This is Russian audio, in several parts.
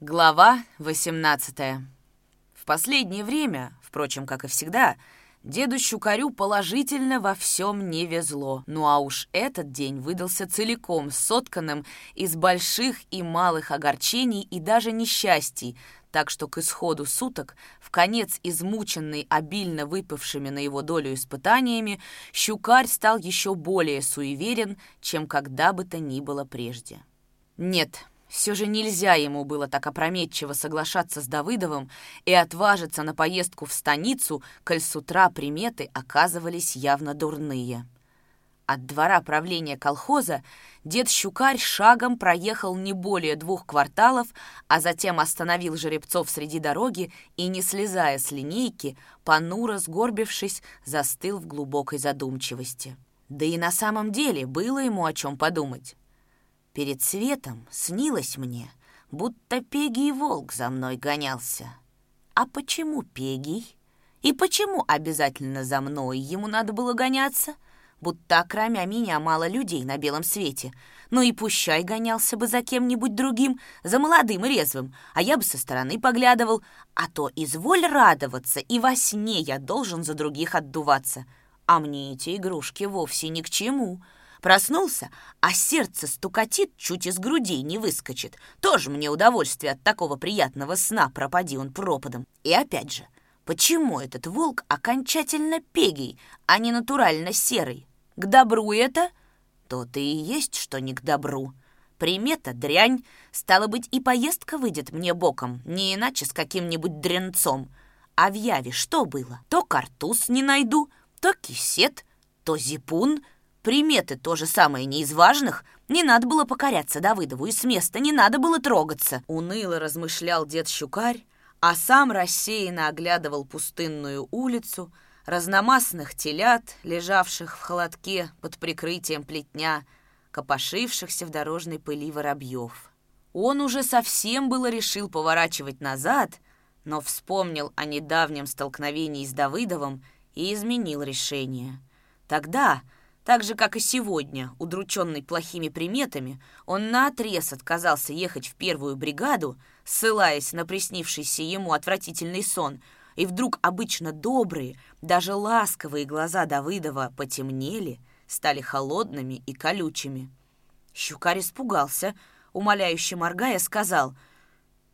Глава 18 В последнее время, впрочем, как и всегда, деду Щукарю положительно во всем не везло. Ну а уж этот день выдался целиком сотканным из больших и малых огорчений и даже несчастий, так что к исходу суток, в конец измученный обильно выпавшими на его долю испытаниями, Щукарь стал еще более суеверен, чем когда бы то ни было прежде. Нет, все же нельзя ему было так опрометчиво соглашаться с Давыдовым и отважиться на поездку в станицу, коль с утра приметы оказывались явно дурные. От двора правления колхоза дед Щукарь шагом проехал не более двух кварталов, а затем остановил жеребцов среди дороги и, не слезая с линейки, понуро сгорбившись, застыл в глубокой задумчивости. Да и на самом деле было ему о чем подумать. Перед светом снилось мне, будто Пегий волк за мной гонялся. А почему Пегий? И почему обязательно за мной ему надо было гоняться? Будто кроме меня мало людей на белом свете. Ну и пущай гонялся бы за кем-нибудь другим, за молодым и резвым, а я бы со стороны поглядывал. А то изволь радоваться, и во сне я должен за других отдуваться. А мне эти игрушки вовсе ни к чему. Проснулся, а сердце стукатит, чуть из грудей не выскочит. Тоже мне удовольствие от такого приятного сна, пропади он пропадом. И опять же, почему этот волк окончательно пегий, а не натурально серый? К добру это? То-то и есть, что не к добру. Примета дрянь, стало быть, и поездка выйдет мне боком, не иначе с каким-нибудь дрянцом. А в Яве что было? То картуз не найду, то кисет, то зипун — Приметы то же самое не из важных. Не надо было покоряться Давыдову, и с места не надо было трогаться. Уныло размышлял дед Щукарь, а сам рассеянно оглядывал пустынную улицу, разномастных телят, лежавших в холодке под прикрытием плетня, копошившихся в дорожной пыли воробьев. Он уже совсем было решил поворачивать назад, но вспомнил о недавнем столкновении с Давыдовым и изменил решение. Тогда, так же, как и сегодня, удрученный плохими приметами, он наотрез отказался ехать в первую бригаду, ссылаясь на приснившийся ему отвратительный сон, и вдруг обычно добрые, даже ласковые глаза Давыдова потемнели, стали холодными и колючими. Щукарь испугался, умоляюще моргая, сказал,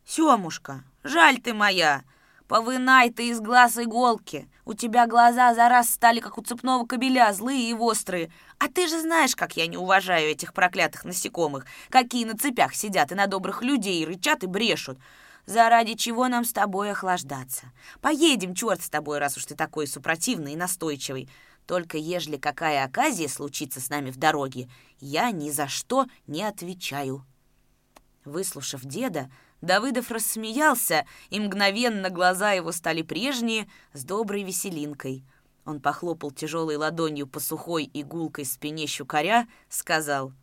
«Семушка, жаль ты моя, Повынай ты из глаз иголки. У тебя глаза за раз стали, как у цепного кобеля, злые и острые. А ты же знаешь, как я не уважаю этих проклятых насекомых, какие на цепях сидят и на добрых людей рычат и брешут. Заради чего нам с тобой охлаждаться? Поедем, черт с тобой, раз уж ты такой супротивный и настойчивый. Только ежели какая оказия случится с нами в дороге, я ни за что не отвечаю». Выслушав деда, Давыдов рассмеялся, и мгновенно глаза его стали прежние, с доброй веселинкой. Он похлопал тяжелой ладонью по сухой игулкой спине щукаря, сказал,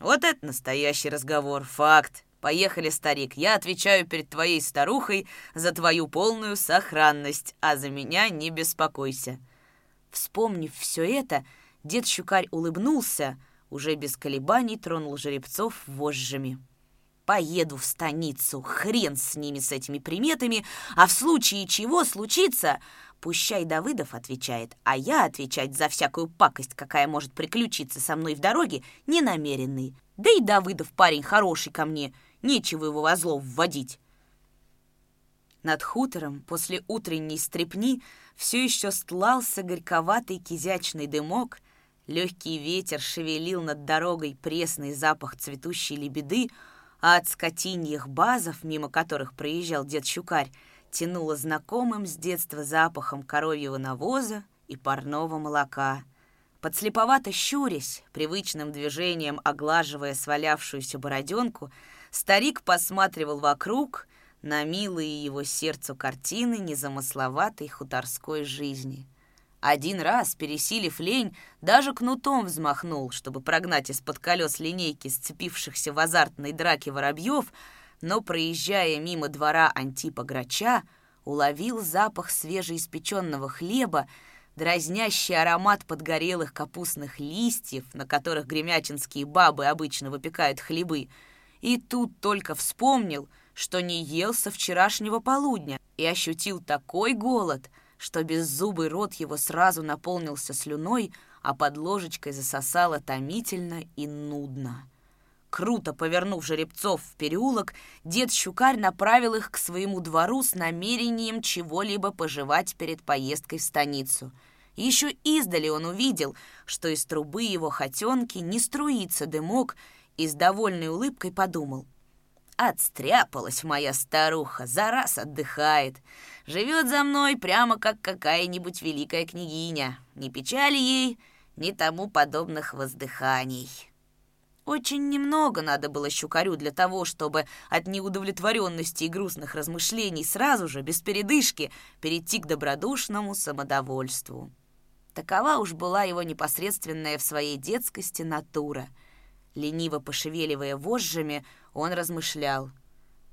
«Вот это настоящий разговор, факт. Поехали, старик, я отвечаю перед твоей старухой за твою полную сохранность, а за меня не беспокойся». Вспомнив все это, дед Щукарь улыбнулся, уже без колебаний тронул жеребцов вожжами. Поеду в станицу, хрен с ними, с этими приметами, а в случае чего случится, пущай Давыдов отвечает, а я отвечать за всякую пакость, какая может приключиться со мной в дороге, не намеренный. Да и Давыдов парень хороший ко мне, нечего его во зло вводить. Над хутором после утренней стрепни все еще стлался горьковатый кизячный дымок, легкий ветер шевелил над дорогой пресный запах цветущей лебеды, а от скотиньих базов, мимо которых проезжал дед Щукарь, тянуло знакомым с детства запахом коровьего навоза и парного молока. Подслеповато щурясь, привычным движением оглаживая свалявшуюся бороденку, старик посматривал вокруг на милые его сердцу картины незамысловатой хуторской жизни — один раз, пересилив лень, даже кнутом взмахнул, чтобы прогнать из-под колес линейки сцепившихся в азартной драке воробьев, но, проезжая мимо двора Антипа Грача, уловил запах свежеиспеченного хлеба, дразнящий аромат подгорелых капустных листьев, на которых гремячинские бабы обычно выпекают хлебы, и тут только вспомнил, что не ел со вчерашнего полудня, и ощутил такой голод, что беззубый рот его сразу наполнился слюной, а под ложечкой засосало томительно и нудно. Круто повернув жеребцов в переулок, дед Щукарь направил их к своему двору с намерением чего-либо пожевать перед поездкой в станицу. Еще издали он увидел, что из трубы его хотенки не струится дымок, и с довольной улыбкой подумал. «Отстряпалась моя старуха, за раз отдыхает. Живет за мной прямо как какая-нибудь великая княгиня. Ни печали ей, ни тому подобных воздыханий». Очень немного надо было щукарю для того, чтобы от неудовлетворенности и грустных размышлений сразу же, без передышки, перейти к добродушному самодовольству. Такова уж была его непосредственная в своей детскости натура. Лениво пошевеливая вожжами, он размышлял.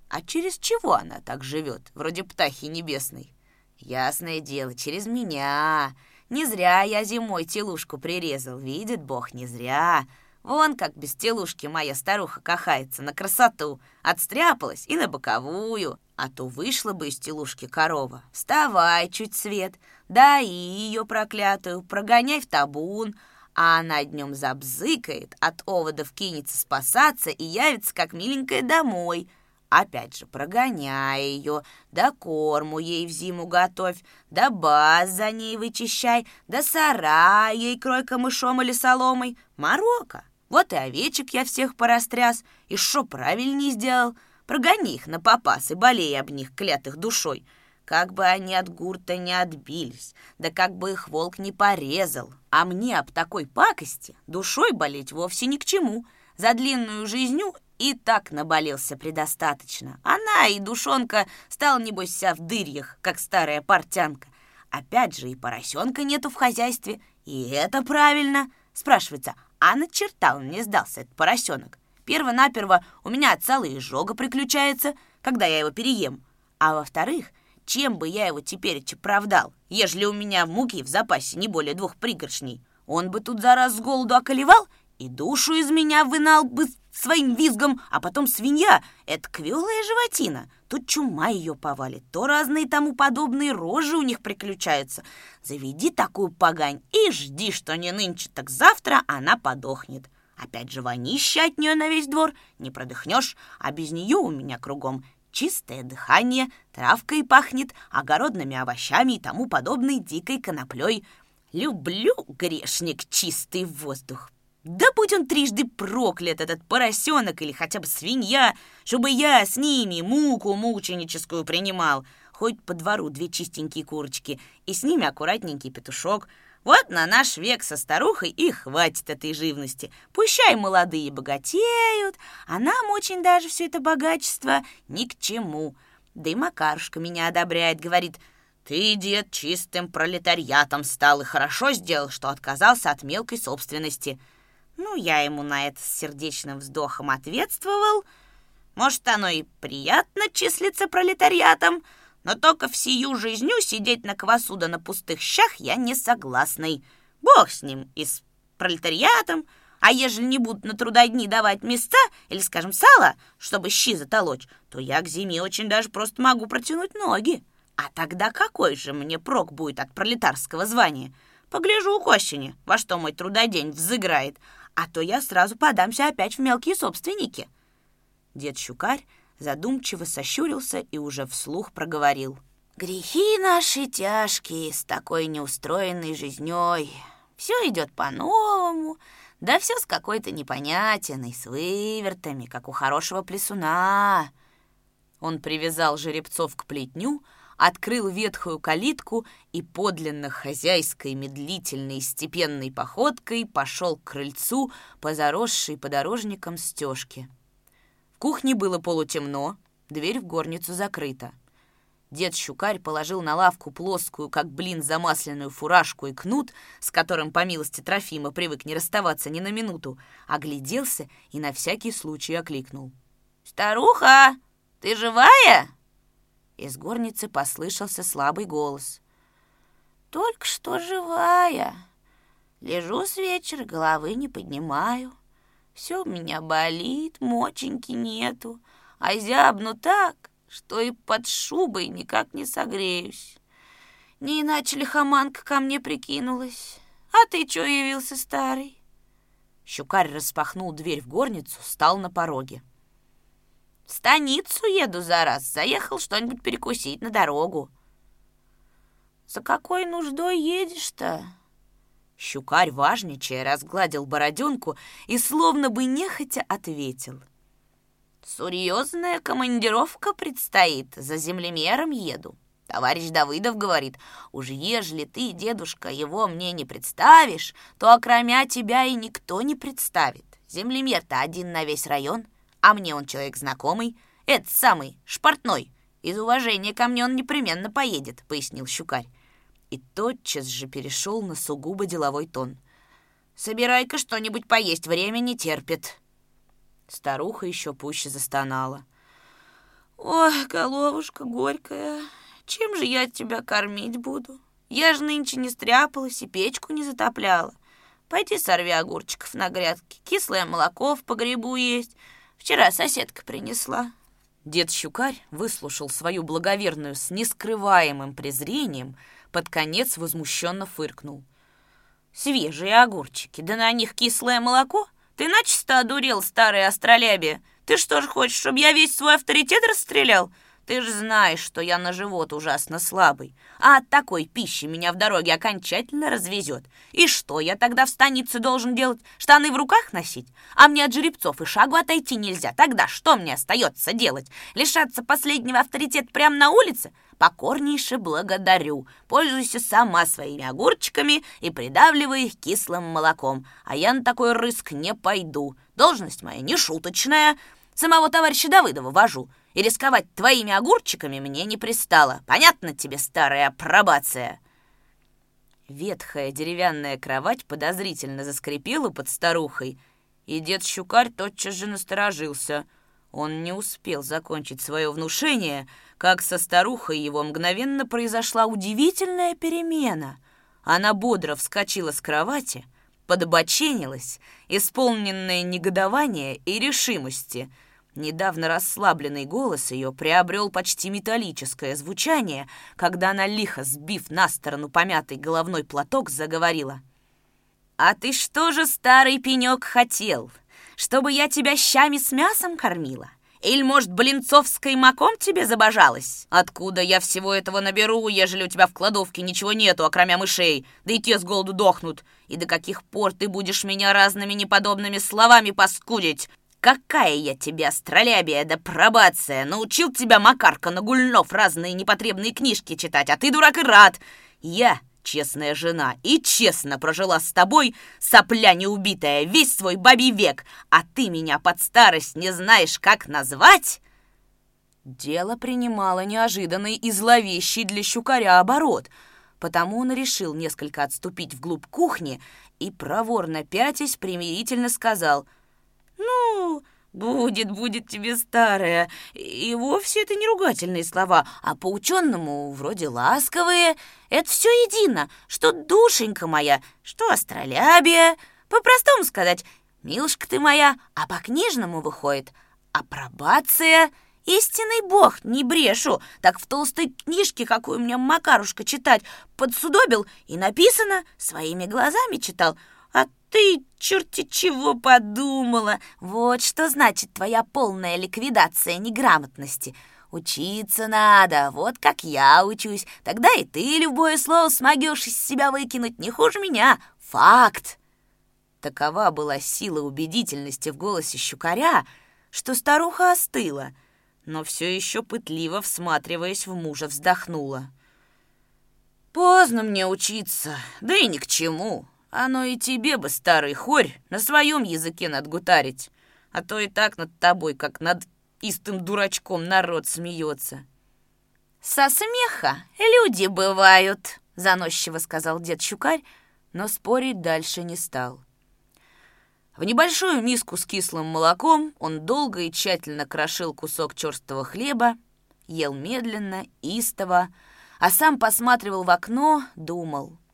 А через чего она так живет, вроде птахи небесной? Ясное дело, через меня. Не зря я зимой телушку прирезал, видит Бог, не зря. Вон как без телушки моя старуха кахается на красоту. Отстряпалась и на боковую. А то вышла бы из телушки корова. Вставай чуть свет, да и ее проклятую, прогоняй в табун. А она днем забзыкает, от оводов кинется спасаться и явится как миленькая домой. Опять же, прогоняй ее, да корму ей в зиму готовь, да баз за ней вычищай, да сарай ей крой камышом или соломой. Морока, вот и овечек я всех порастряс, и шо правильней сделал. Прогони их на попас и болей об них, клятых душой. Как бы они от гурта не отбились, да как бы их волк не порезал. А мне об такой пакости душой болеть вовсе ни к чему. За длинную жизнью и так наболелся предостаточно. Она и душонка стала, небось, вся в дырьях, как старая портянка. Опять же, и поросенка нету в хозяйстве, и это правильно. Спрашивается, а на черта он мне сдался, этот поросенок. Перво-наперво у меня целая изжога приключается, когда я его переем. А во-вторых, чем бы я его теперь оправдал, ежели у меня муки в запасе не более двух пригоршней? Он бы тут за раз с голоду околевал и душу из меня вынал бы своим визгом, а потом свинья — это квелая животина. Тут чума ее повалит, то разные тому подобные рожи у них приключаются. Заведи такую погань и жди, что не нынче, так завтра она подохнет. Опять же вонища от нее на весь двор, не продыхнешь, а без нее у меня кругом чистое дыхание, травкой пахнет, огородными овощами и тому подобной дикой коноплей. Люблю, грешник, чистый воздух. Да будь он трижды проклят, этот поросенок или хотя бы свинья, чтобы я с ними муку мученическую принимал. Хоть по двору две чистенькие курочки, и с ними аккуратненький петушок. Вот на наш век со старухой и хватит этой живности. Пущай молодые богатеют, а нам очень даже все это богачество ни к чему. Да и Макарушка меня одобряет, говорит, «Ты, дед, чистым пролетариатом стал и хорошо сделал, что отказался от мелкой собственности». Ну, я ему на это с сердечным вздохом ответствовал. Может, оно и приятно числиться пролетариатом, но только всю жизнью сидеть на квасу да на пустых щах я не согласный. Бог с ним и с пролетариатом, а ежели не будут на трудодни давать места или, скажем, сало, чтобы щи затолочь, то я к зиме очень даже просто могу протянуть ноги. А тогда какой же мне прок будет от пролетарского звания? Погляжу к осени, во что мой трудодень взыграет, а то я сразу подамся опять в мелкие собственники». Дед Щукарь задумчиво сощурился и уже вслух проговорил. «Грехи наши тяжкие с такой неустроенной жизнёй. Все идет по-новому, да все с какой-то непонятиной, с вывертами, как у хорошего плесуна». Он привязал жеребцов к плетню, открыл ветхую калитку и подлинно хозяйской, медлительной, степенной походкой пошел к крыльцу по заросшей подорожникам стежке. В кухне было полутемно, дверь в горницу закрыта. Дед Щукарь положил на лавку плоскую, как блин, замасленную фуражку и кнут, с которым, по милости Трофима, привык не расставаться ни на минуту, огляделся и на всякий случай окликнул. «Старуха, ты живая?» Из горницы послышался слабый голос. «Только что живая. Лежу с вечера, головы не поднимаю. Все у меня болит, моченьки нету. а зябну так, что и под шубой никак не согреюсь. Не иначе лихоманка ко мне прикинулась. А ты чё явился, старый?» Щукарь распахнул дверь в горницу, стал на пороге. «В станицу еду за раз. Заехал что-нибудь перекусить на дорогу». «За какой нуждой едешь-то?» Щукарь, важничая, разгладил бороденку и словно бы нехотя ответил. «Серьезная командировка предстоит, за землемером еду. Товарищ Давыдов говорит, уж ежели ты, дедушка, его мне не представишь, то окромя тебя и никто не представит. Землемер-то один на весь район, а мне он человек знакомый, это самый, шпортной. Из уважения ко мне он непременно поедет», — пояснил Щукарь. И тотчас же перешел на сугубо деловой тон. «Собирай-ка что-нибудь поесть, время не терпит». Старуха еще пуще застонала. «Ой, головушка горькая, чем же я тебя кормить буду? Я же нынче не стряпалась и печку не затопляла. Пойди сорви огурчиков на грядке, кислое молоко в погребу есть. Вчера соседка принесла». Дед Щукарь выслушал свою благоверную с нескрываемым презрением, под конец возмущенно фыркнул. «Свежие огурчики, да на них кислое молоко? Ты начисто одурел, старый астролябия. Ты что ж хочешь, чтобы я весь свой авторитет расстрелял? Ты же знаешь, что я на живот ужасно слабый, а от такой пищи меня в дороге окончательно развезет. И что я тогда в станице должен делать? Штаны в руках носить? А мне от жеребцов и шагу отойти нельзя. Тогда что мне остается делать? Лишаться последнего авторитета прямо на улице? Покорнейше благодарю. Пользуйся сама своими огурчиками и придавливай их кислым молоком. А я на такой рыск не пойду. Должность моя не шуточная. Самого товарища Давыдова вожу и рисковать твоими огурчиками мне не пристало. Понятно тебе, старая апробация?» Ветхая деревянная кровать подозрительно заскрипела под старухой, и дед Щукарь тотчас же насторожился. Он не успел закончить свое внушение, как со старухой его мгновенно произошла удивительная перемена. Она бодро вскочила с кровати, подбоченилась, исполненная негодования и решимости — Недавно расслабленный голос ее приобрел почти металлическое звучание, когда она, лихо сбив на сторону помятый головной платок, заговорила. «А ты что же, старый пенек, хотел? Чтобы я тебя щами с мясом кормила? Или, может, блинцовской маком тебе забожалась? Откуда я всего этого наберу, ежели у тебя в кладовке ничего нету, окромя мышей? Да и те с голоду дохнут. И до каких пор ты будешь меня разными неподобными словами паскудить? Какая я тебе астролябия да пробация! Научил тебя Макарка Нагульнов разные непотребные книжки читать, а ты, дурак, и рад! Я, честная жена, и честно прожила с тобой, сопля неубитая, весь свой бабий век, а ты меня под старость не знаешь, как назвать?» Дело принимало неожиданный и зловещий для щукаря оборот, потому он решил несколько отступить вглубь кухни и, проворно пятясь, примирительно сказал — «Ну, будет, будет тебе старая. И вовсе это не ругательные слова, а по-ученому вроде ласковые. Это все едино, что душенька моя, что астролябия. По-простому сказать, милушка ты моя, а по-книжному выходит апробация». Истинный бог, не брешу, так в толстой книжке, какую мне Макарушка читать, подсудобил и написано, своими глазами читал — ты черти чего подумала. Вот что значит твоя полная ликвидация неграмотности. Учиться надо, вот как я учусь. Тогда и ты любое слово смогешь из себя выкинуть не хуже меня. Факт. Такова была сила убедительности в голосе щукаря, что старуха остыла, но все еще пытливо всматриваясь в мужа, вздохнула. «Поздно мне учиться, да и ни к чему. Оно и тебе бы, старый хорь, на своем языке надгутарить, а то и так над тобой, как над истым дурачком, народ смеется. «Со смеха люди бывают», — заносчиво сказал дед Щукарь, но спорить дальше не стал. В небольшую миску с кислым молоком он долго и тщательно крошил кусок черстого хлеба, ел медленно, истово, а сам посматривал в окно, думал —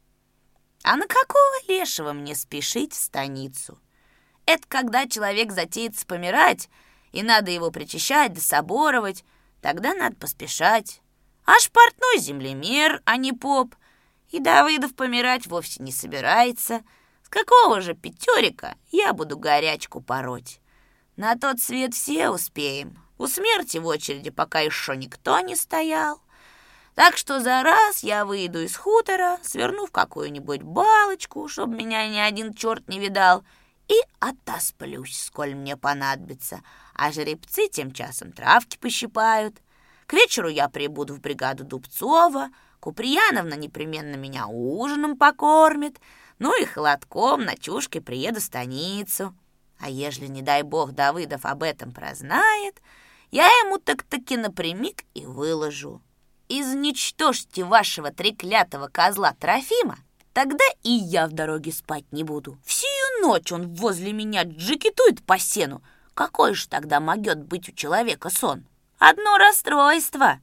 а на какого лешего мне спешить в станицу? Это когда человек затеется помирать, и надо его причащать да соборовать, тогда надо поспешать. Аж портной землемер, а не поп. И Давыдов помирать вовсе не собирается. С какого же пятерика я буду горячку пороть? На тот свет все успеем. У смерти в очереди пока еще никто не стоял. Так что за раз я выйду из хутора, сверну в какую-нибудь балочку, чтобы меня ни один черт не видал, и отосплюсь, сколь мне понадобится. А жеребцы тем часом травки пощипают. К вечеру я прибуду в бригаду Дубцова, Куприяновна непременно меня ужином покормит, ну и холодком на чушке приеду в станицу. А ежели, не дай бог, Давыдов об этом прознает, я ему так-таки напрямик и выложу изничтожьте вашего треклятого козла Трофима, тогда и я в дороге спать не буду. Всю ночь он возле меня джекетует по сену. Какой же тогда могет быть у человека сон? Одно расстройство!»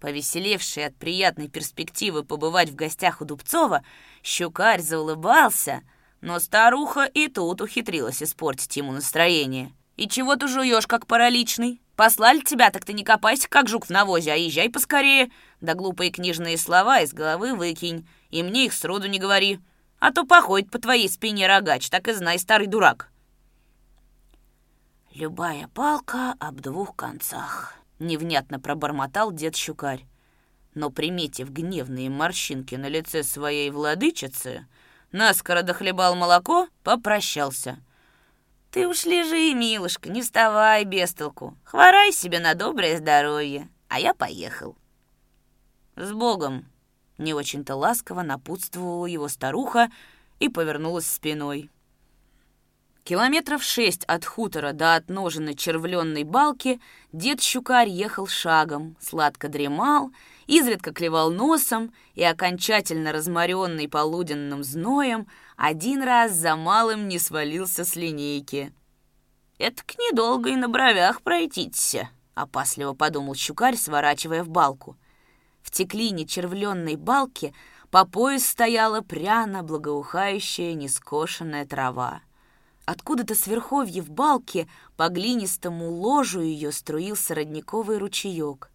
Повеселевший от приятной перспективы побывать в гостях у Дубцова, щукарь заулыбался, но старуха и тут ухитрилась испортить ему настроение. «И чего ты жуешь, как параличный? Послали тебя, так ты не копайся, как жук в навозе, а езжай поскорее. Да глупые книжные слова из головы выкинь, и мне их сроду не говори. А то походит по твоей спине рогач, так и знай, старый дурак». «Любая палка об двух концах», — невнятно пробормотал дед Щукарь. Но, приметив гневные морщинки на лице своей владычицы, наскоро дохлебал молоко, попрощался — ты уж лежи, милушка, не вставай без толку. Хворай себе на доброе здоровье, а я поехал. С Богом! Не очень-то ласково напутствовала его старуха и повернулась спиной. Километров шесть от хутора до отноженной червленной балки дед Щукарь ехал шагом, сладко дремал, изредка клевал носом и, окончательно разморенный полуденным зноем, один раз за малым не свалился с линейки. «Это к недолго и на бровях пройтиться», — опасливо подумал Щукарь, сворачивая в балку. В теклине червленной балки по пояс стояла пряно благоухающая нескошенная трава. Откуда-то с верховья в балке по глинистому ложу ее струился родниковый ручеек.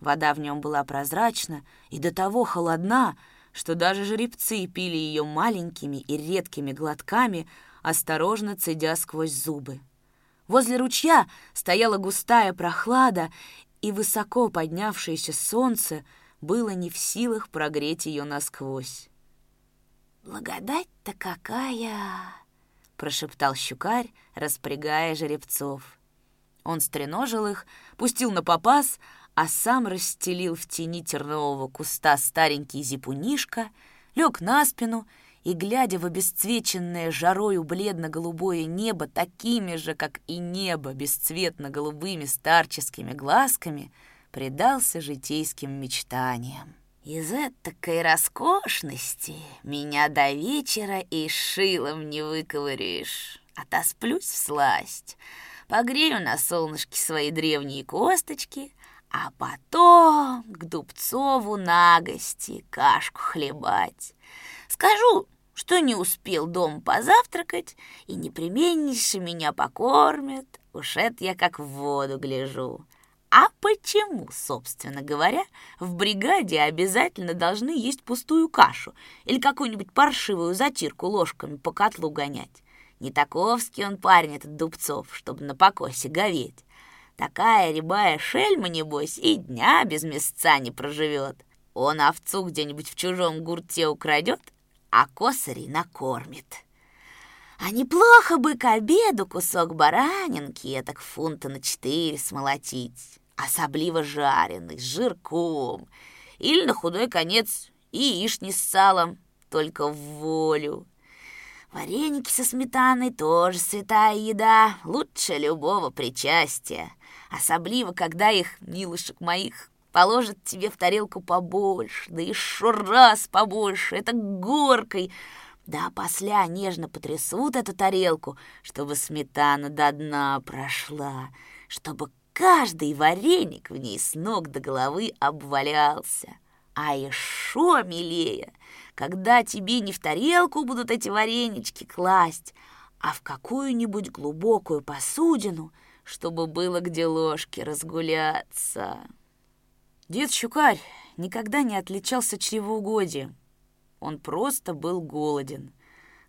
Вода в нем была прозрачна и до того холодна, что даже жеребцы пили ее маленькими и редкими глотками, осторожно цедя сквозь зубы. Возле ручья стояла густая прохлада, и высоко поднявшееся солнце было не в силах прогреть ее насквозь. «Благодать-то какая!» прошептал щукарь, распрягая жеребцов. Он стреножил их, пустил на попас, а сам расстелил в тени тернового куста старенький зипунишка, лег на спину и, глядя в обесцвеченное жарою бледно-голубое небо такими же, как и небо, бесцветно-голубыми старческими глазками, предался житейским мечтаниям. Из этакой роскошности меня до вечера и шилом не выковыришь. Отосплюсь в сласть, погрею на солнышке свои древние косточки, а потом к Дубцову на гости кашку хлебать. Скажу, что не успел дом позавтракать, и непременнейше меня покормят. Уж это я как в воду гляжу. А почему, собственно говоря, в бригаде обязательно должны есть пустую кашу или какую-нибудь паршивую затирку ложками по котлу гонять? Не таковский он парень, этот Дубцов, чтобы на покосе говеть. Такая рябая шельма, небось, и дня без мясца не проживет. Он овцу где-нибудь в чужом гурте украдет, а косарей накормит. А неплохо бы к обеду кусок баранинки, так фунта на четыре смолотить особливо жареный, с жирком, или на худой конец яични с салом, только в волю. Вареники со сметаной тоже святая еда, лучше любого причастия, особливо, когда их, милышек моих, положат тебе в тарелку побольше, да еще раз побольше, это горкой, да после нежно потрясут эту тарелку, чтобы сметана до дна прошла, чтобы Каждый вареник в ней с ног до головы обвалялся. А еще милее, когда тебе не в тарелку будут эти варенички класть, а в какую-нибудь глубокую посудину, чтобы было где ложки разгуляться. Дед Щукарь никогда не отличался чревоугодием. Он просто был голоден.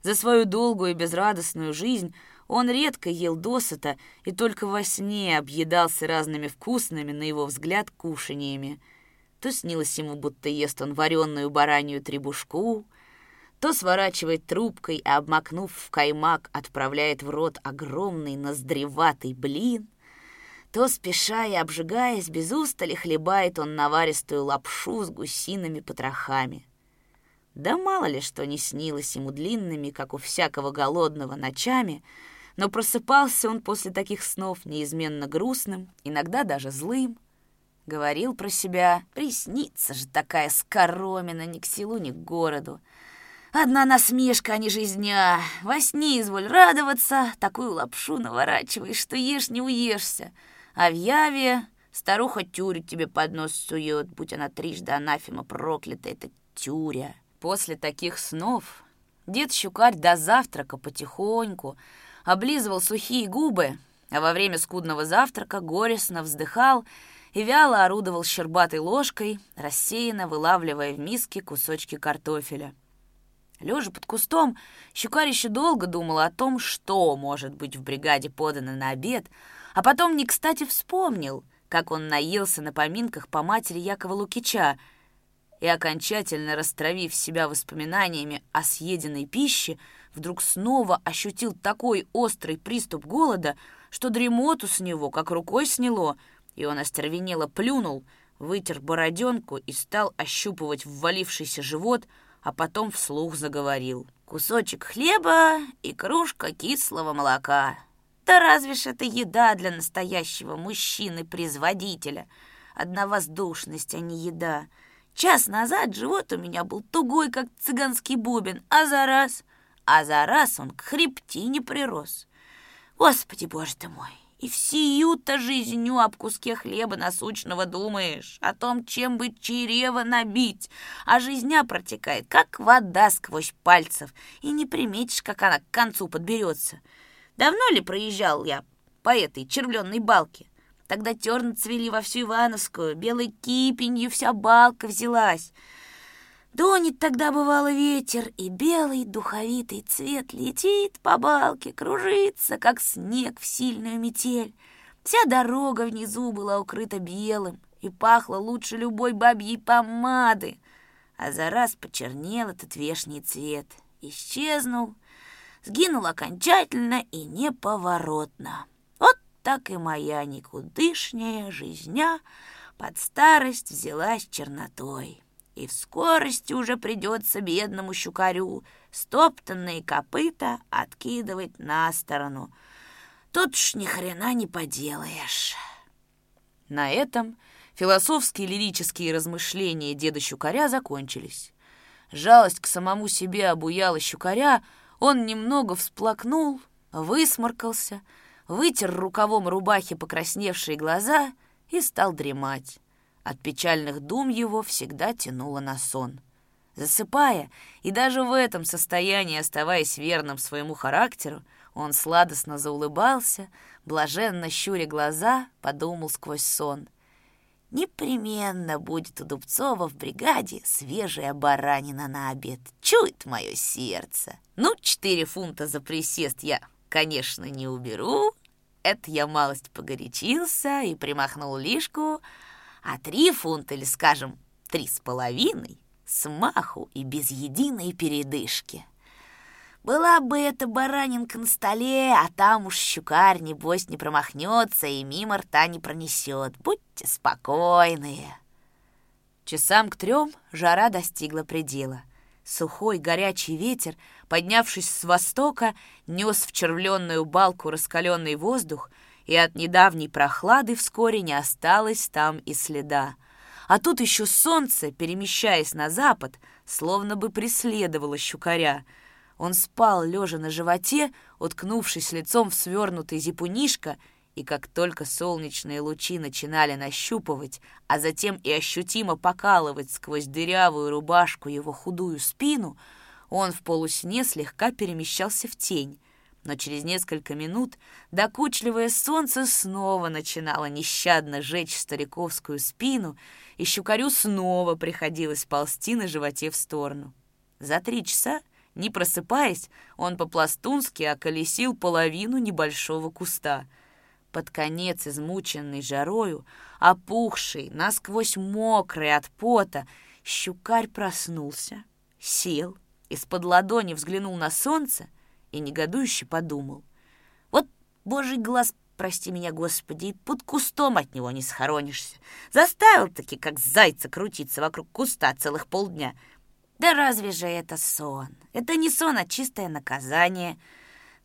За свою долгую и безрадостную жизнь он редко ел досыта и только во сне объедался разными вкусными, на его взгляд, кушаниями. То снилось ему, будто ест он вареную баранью требушку, то сворачивает трубкой, а обмакнув в каймак, отправляет в рот огромный ноздреватый блин, то, спеша и обжигаясь, без устали хлебает он наваристую лапшу с гусиными потрохами. Да мало ли что не снилось ему длинными, как у всякого голодного, ночами, но просыпался он после таких снов неизменно грустным, иногда даже злым. Говорил про себя, приснится же такая скоромина ни к селу, ни к городу. Одна насмешка, а не жизня. Во сне изволь радоваться, такую лапшу наворачиваешь, что ешь не уешься. А в яве старуха тюрю тебе под нос сует, будь она трижды анафема проклята, это тюря. После таких снов дед Щукарь до завтрака потихоньку облизывал сухие губы, а во время скудного завтрака горестно вздыхал и вяло орудовал щербатой ложкой, рассеянно вылавливая в миске кусочки картофеля. Лежа под кустом, Щукарь еще долго думал о том, что может быть в бригаде подано на обед, а потом не кстати вспомнил, как он наелся на поминках по матери Якова Лукича и, окончательно растравив себя воспоминаниями о съеденной пище, вдруг снова ощутил такой острый приступ голода, что дремоту с него как рукой сняло, и он остервенело плюнул, вытер бороденку и стал ощупывать ввалившийся живот, а потом вслух заговорил. «Кусочек хлеба и кружка кислого молока. Да разве ж это еда для настоящего мужчины-производителя? Одна воздушность, а не еда. Час назад живот у меня был тугой, как цыганский бубен, а за раз... А за раз он к хребтине прирос. Господи, боже ты мой! И всю-то жизнью об куске хлеба насущного думаешь, о том, чем бы чрево набить, а жизня протекает, как вода сквозь пальцев, и не приметишь, как она к концу подберется. Давно ли проезжал я по этой червленной балке? Тогда терны цвели во всю Ивановскую, белой кипенью вся балка взялась. Донет тогда бывало ветер, и белый духовитый цвет летит по балке, кружится, как снег в сильную метель. Вся дорога внизу была укрыта белым и пахла лучше любой бабьей помады. А за раз почернел этот вешний цвет, исчезнул, сгинул окончательно и неповоротно. Вот так и моя никудышняя жизня под старость взялась чернотой. И в скорости уже придется бедному щукарю стоптанные копыта откидывать на сторону. Тут ж ни хрена не поделаешь. На этом философские лирические размышления деда Щукаря закончились. Жалость к самому себе обуяла Щукаря, он немного всплакнул, высморкался, вытер рукавом рубахи покрасневшие глаза и стал дремать. От печальных дум его всегда тянуло на сон. Засыпая, и даже в этом состоянии оставаясь верным своему характеру, он сладостно заулыбался, блаженно щуря глаза, подумал сквозь сон. Непременно будет у Дубцова в бригаде свежая баранина на обед. Чует мое сердце. Ну, четыре фунта за присест я, конечно, не уберу. Это я малость погорячился и примахнул лишку, а три фунта, или, скажем, три с половиной, смаху и без единой передышки. Была бы эта баранинка на столе, а там уж щукарь, небось, не промахнется и мимо рта не пронесет. Будьте спокойные. Часам к трем жара достигла предела. Сухой горячий ветер, поднявшись с востока, нес в червленную балку раскаленный воздух, и от недавней прохлады вскоре не осталось там и следа. А тут еще солнце, перемещаясь на запад, словно бы преследовало щукаря — он спал, лежа на животе, уткнувшись лицом в свернутый зипунишко, и как только солнечные лучи начинали нащупывать, а затем и ощутимо покалывать сквозь дырявую рубашку его худую спину, он в полусне слегка перемещался в тень. Но через несколько минут докучливое солнце снова начинало нещадно жечь стариковскую спину, и щукарю снова приходилось ползти на животе в сторону. За три часа, не просыпаясь, он по-пластунски околесил половину небольшого куста. Под конец, измученный жарою, опухший, насквозь мокрый от пота, щукарь проснулся, сел, из-под ладони взглянул на солнце и негодующе подумал. Вот божий глаз, прости меня, Господи, и под кустом от него не схоронишься. Заставил-таки, как зайца, крутиться вокруг куста целых полдня. Да разве же это сон? Это не сон, а чистое наказание.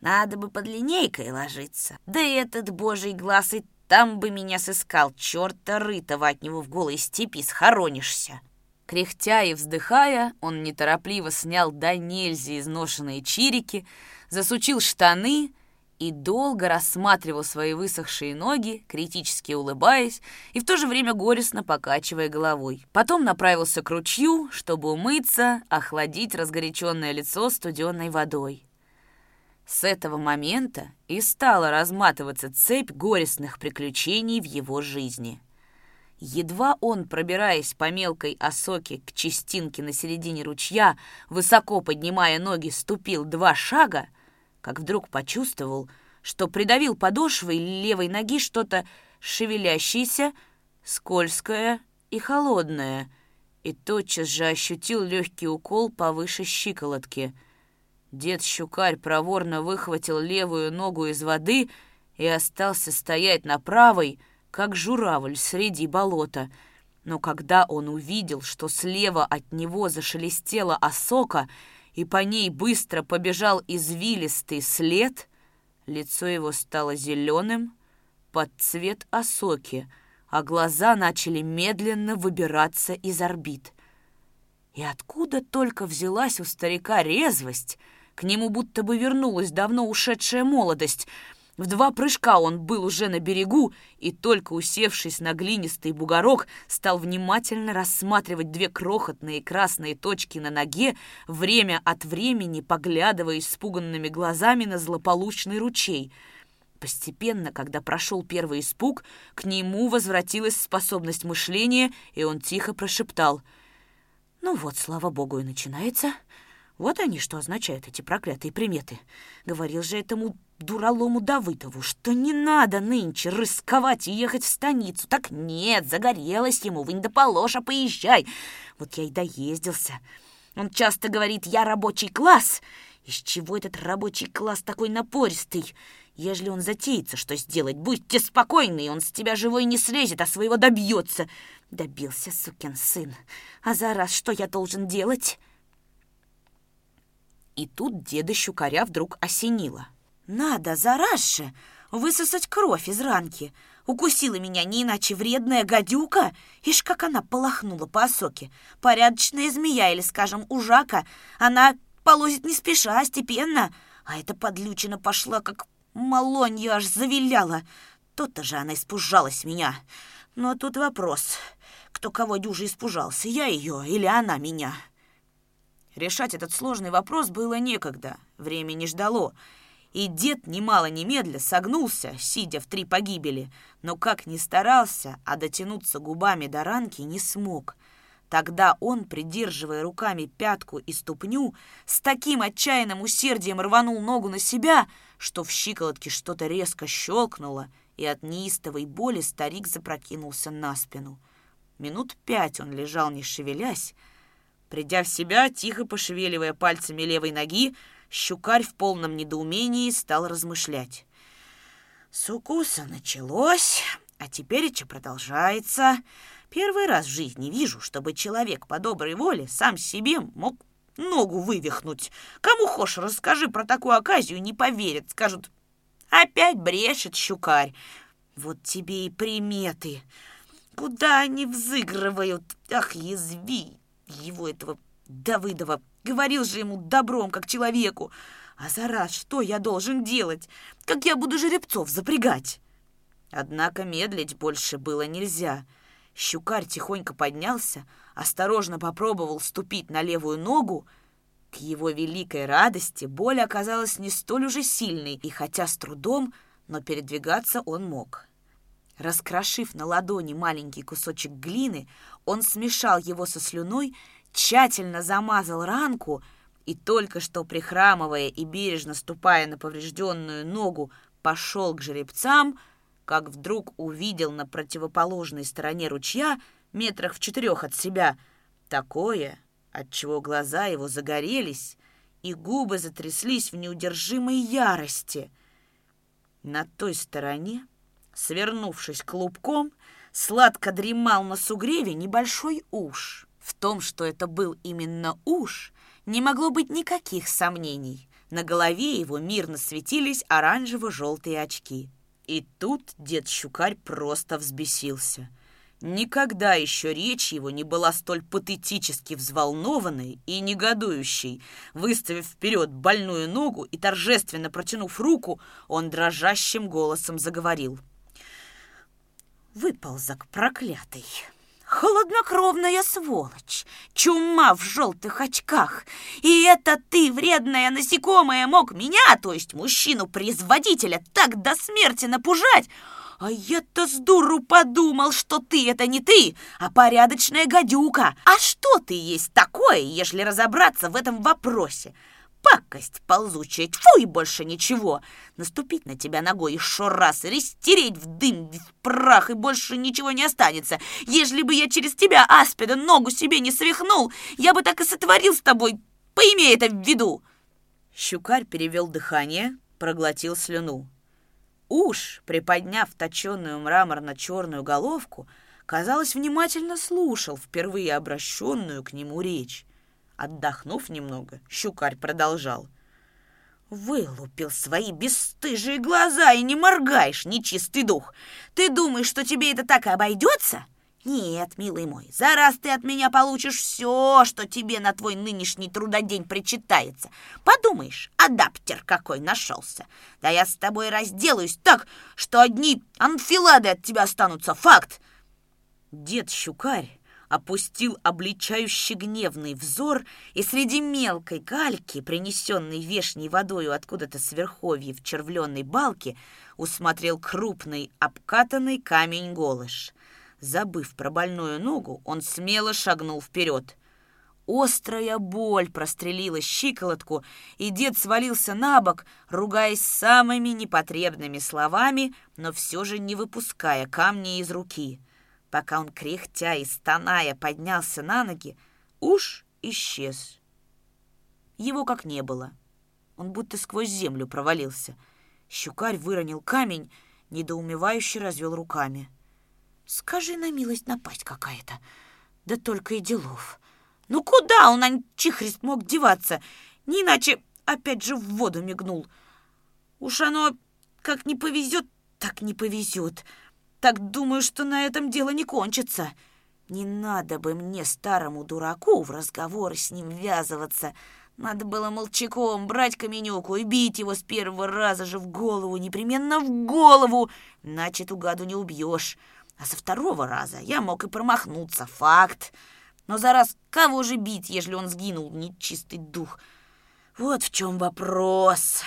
Надо бы под линейкой ложиться. Да и этот божий глаз и там бы меня сыскал, черта рытого от него в голой степи схоронишься. Кряхтя и вздыхая, он неторопливо снял до нельзя изношенные чирики, засучил штаны и долго рассматривал свои высохшие ноги, критически улыбаясь и в то же время горестно покачивая головой. Потом направился к ручью, чтобы умыться, охладить разгоряченное лицо студенной водой. С этого момента и стала разматываться цепь горестных приключений в его жизни. Едва он, пробираясь по мелкой осоке к частинке на середине ручья, высоко поднимая ноги, ступил два шага, как вдруг почувствовал, что придавил подошвой левой ноги что-то шевелящееся, скользкое и холодное, и тотчас же ощутил легкий укол повыше щиколотки. Дед-щукарь проворно выхватил левую ногу из воды и остался стоять на правой, как журавль среди болота. Но когда он увидел, что слева от него зашелестела осока, и по ней быстро побежал извилистый след, лицо его стало зеленым под цвет осоки, а глаза начали медленно выбираться из орбит. И откуда только взялась у старика резвость, к нему будто бы вернулась давно ушедшая молодость — в два прыжка он был уже на берегу и, только усевшись на глинистый бугорок, стал внимательно рассматривать две крохотные красные точки на ноге, время от времени поглядывая испуганными глазами на злополучный ручей. Постепенно, когда прошел первый испуг, к нему возвратилась способность мышления, и он тихо прошептал. «Ну вот, слава богу, и начинается. Вот они, что означают эти проклятые приметы. Говорил же этому дуралому Давыдову, что не надо нынче рисковать и ехать в станицу. Так нет, загорелось ему, вынь да положа, поезжай. Вот я и доездился. Он часто говорит, я рабочий класс. Из чего этот рабочий класс такой напористый? Ежели он затеется, что сделать, будьте спокойны, он с тебя живой не слезет, а своего добьется. Добился, сукин сын. А за раз что я должен делать? И тут деда Щукаря вдруг осенило — надо, зараз высосать кровь из ранки. Укусила меня не иначе вредная гадюка. Ишь, как она полохнула по осоке. Порядочная змея или, скажем, ужака. Она полозит не спеша, а степенно. А эта подлючина пошла, как малонья аж завиляла. То-то же она испужалась меня. Но тут вопрос, кто кого дюже испужался, я ее или она меня? Решать этот сложный вопрос было некогда, время не ждало — и дед немало немедля согнулся, сидя в три погибели, но как ни старался, а дотянуться губами до ранки не смог. Тогда он, придерживая руками пятку и ступню, с таким отчаянным усердием рванул ногу на себя, что в щиколотке что-то резко щелкнуло, и от неистовой боли старик запрокинулся на спину. Минут пять он лежал, не шевелясь. Придя в себя, тихо пошевеливая пальцами левой ноги, Щукарь в полном недоумении стал размышлять. С укуса началось, а теперь продолжается. Первый раз в жизни вижу, чтобы человек по доброй воле сам себе мог ногу вывихнуть. Кому хочешь, расскажи про такую оказию, не поверят. Скажут, опять брешет щукарь. Вот тебе и приметы. Куда они взыгрывают? Ах, язви его этого Давыдова Говорил же ему добром, как человеку. А за раз что я должен делать? Как я буду жеребцов запрягать? Однако медлить больше было нельзя. Щукарь тихонько поднялся, осторожно попробовал ступить на левую ногу К его великой радости боль оказалась не столь уже сильной, и хотя с трудом, но передвигаться он мог. Раскрошив на ладони маленький кусочек глины, он смешал его со слюной, тщательно замазал ранку и только что прихрамывая и бережно ступая на поврежденную ногу, пошел к жеребцам, как вдруг увидел на противоположной стороне ручья, метрах в четырех от себя, такое, отчего глаза его загорелись, и губы затряслись в неудержимой ярости. На той стороне, свернувшись клубком, сладко дремал на сугреве небольшой уж. В том, что это был именно уж, не могло быть никаких сомнений. На голове его мирно светились оранжево-желтые очки. И тут дед Щукарь просто взбесился. Никогда еще речь его не была столь патетически взволнованной и негодующей. Выставив вперед больную ногу и торжественно протянув руку, он дрожащим голосом заговорил. «Выползок проклятый!» Холоднокровная сволочь, чума в желтых очках. И это ты, вредная насекомая, мог меня, то есть мужчину-производителя, так до смерти напужать? А я-то с дуру подумал, что ты это не ты, а порядочная гадюка. А что ты есть такое, если разобраться в этом вопросе? Пакость ползучая, тьфу и больше ничего. Наступить на тебя ногой еще раз, растереть в дым, в прах, и больше ничего не останется. Ежели бы я через тебя, аспида, ногу себе не свихнул, я бы так и сотворил с тобой. Поимей это в виду. Щукарь перевел дыхание, проглотил слюну. Уж, приподняв точенную мраморно-черную головку, казалось, внимательно слушал впервые обращенную к нему речь. Отдохнув немного, щукарь продолжал. «Вылупил свои бесстыжие глаза и не моргаешь, нечистый дух! Ты думаешь, что тебе это так и обойдется?» «Нет, милый мой, за раз ты от меня получишь все, что тебе на твой нынешний трудодень причитается. Подумаешь, адаптер какой нашелся. Да я с тобой разделаюсь так, что одни анфилады от тебя останутся, факт!» Дед Щукарь опустил обличающий гневный взор и среди мелкой гальки, принесенной вешней водою откуда-то с верховья в червленной балке, усмотрел крупный обкатанный камень-голыш. Забыв про больную ногу, он смело шагнул вперед. Острая боль прострелила щиколотку, и дед свалился на бок, ругаясь самыми непотребными словами, но все же не выпуская камни из руки — Пока он, кряхтя и стоная, поднялся на ноги, уж исчез. Его как не было. Он будто сквозь землю провалился. Щукарь выронил камень, недоумевающе развел руками. «Скажи на милость напасть какая-то. Да только и делов. Ну куда он, чихрист, мог деваться? Не иначе опять же в воду мигнул. Уж оно как не повезет, так не повезет. Так думаю, что на этом дело не кончится. Не надо бы мне, старому дураку, в разговоры с ним ввязываться. Надо было молчаком брать Каменюку и бить его с первого раза же в голову, непременно в голову, иначе эту гаду не убьешь. А со второго раза я мог и промахнуться, факт. Но за раз кого же бить, ежели он сгинул, нечистый дух? Вот в чем вопрос.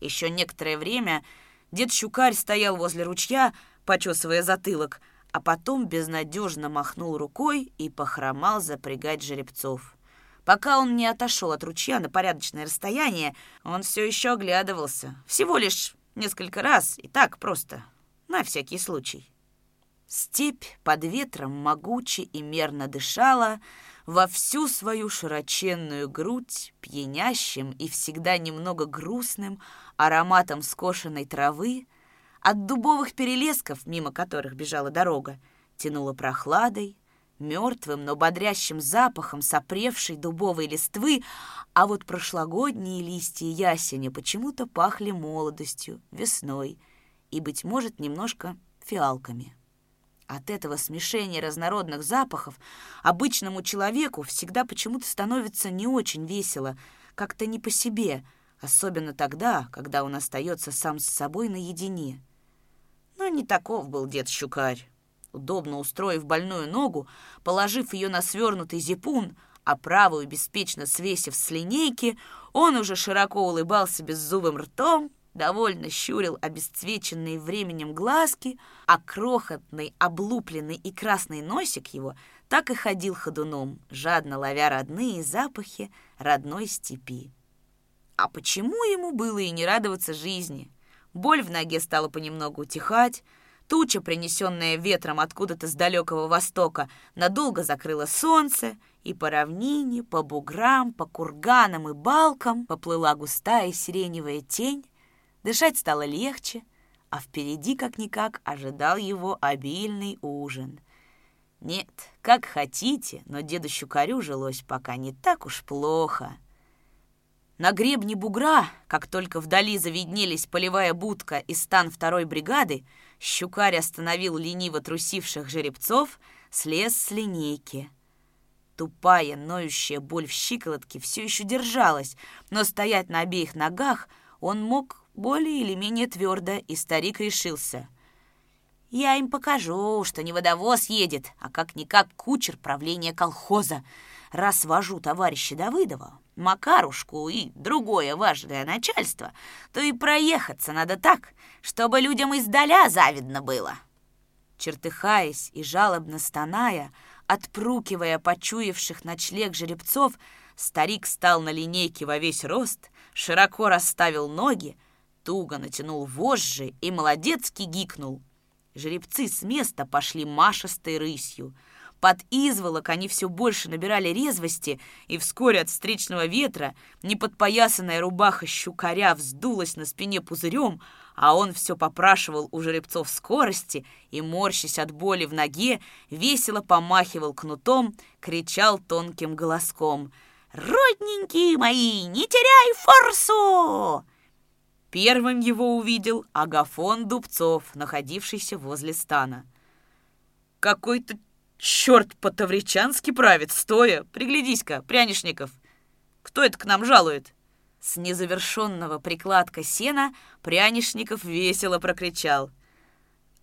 Еще некоторое время дед Щукарь стоял возле ручья, почесывая затылок, а потом безнадежно махнул рукой и похромал запрягать жеребцов. Пока он не отошел от ручья на порядочное расстояние, он все еще оглядывался. Всего лишь несколько раз, и так просто, на всякий случай. Степь под ветром могуче и мерно дышала, во всю свою широченную грудь, пьянящим и всегда немного грустным ароматом скошенной травы, от дубовых перелесков, мимо которых бежала дорога, тянуло прохладой, мертвым, но бодрящим запахом сопревшей дубовой листвы, а вот прошлогодние листья ясеня почему-то пахли молодостью, весной и, быть может, немножко фиалками. От этого смешения разнородных запахов обычному человеку всегда почему-то становится не очень весело, как-то не по себе, особенно тогда, когда он остается сам с собой наедине. Но не таков был дед Щукарь. Удобно устроив больную ногу, положив ее на свернутый зипун, а правую беспечно свесив с линейки, он уже широко улыбался беззубым ртом, довольно щурил обесцвеченные временем глазки, а крохотный, облупленный и красный носик его так и ходил ходуном, жадно ловя родные запахи родной степи. А почему ему было и не радоваться жизни? Боль в ноге стала понемногу утихать, туча, принесенная ветром откуда-то с далекого востока, надолго закрыла солнце, и по равнине, по буграм, по курганам и балкам поплыла густая сиреневая тень. Дышать стало легче, а впереди, как-никак, ожидал его обильный ужин. Нет, как хотите, но деду Щукарю жилось пока не так уж плохо. На гребне бугра, как только вдали завиднелись полевая будка и стан второй бригады, Щукарь остановил лениво трусивших жеребцов, слез с линейки — Тупая, ноющая боль в щиколотке все еще держалась, но стоять на обеих ногах он мог более или менее твердо, и старик решился. «Я им покажу, что не водовоз едет, а как-никак кучер правления колхоза. Раз вожу товарища Давыдова, Макарушку и другое важное начальство, то и проехаться надо так, чтобы людям издаля завидно было». Чертыхаясь и жалобно стоная, Отпрукивая почуявших ночлег жеребцов, старик стал на линейке во весь рост, широко расставил ноги, туго натянул вожжи и молодецки гикнул. Жеребцы с места пошли машистой рысью. Под изволок они все больше набирали резвости, и вскоре от встречного ветра неподпоясанная рубаха щукаря вздулась на спине пузырем, а он все попрашивал у жеребцов скорости и, морщась от боли в ноге, весело помахивал кнутом, кричал тонким голоском «Родненькие мои, не теряй форсу!» Первым его увидел Агафон Дубцов, находившийся возле стана. «Какой-то черт по-тавричански правит, стоя! Приглядись-ка, прянишников! Кто это к нам жалует?» С незавершенного прикладка сена Прянишников весело прокричал.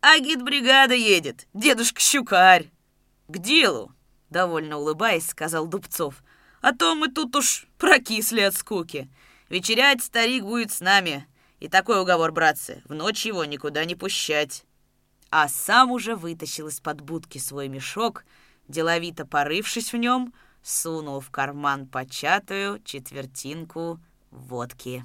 «Агит-бригада едет! Дедушка Щукарь!» «К делу!» — довольно улыбаясь, сказал Дубцов. «А то мы тут уж прокисли от скуки. Вечерять старик будет с нами. И такой уговор, братцы, в ночь его никуда не пущать». А сам уже вытащил из-под будки свой мешок, деловито порывшись в нем, сунул в карман початую четвертинку водки.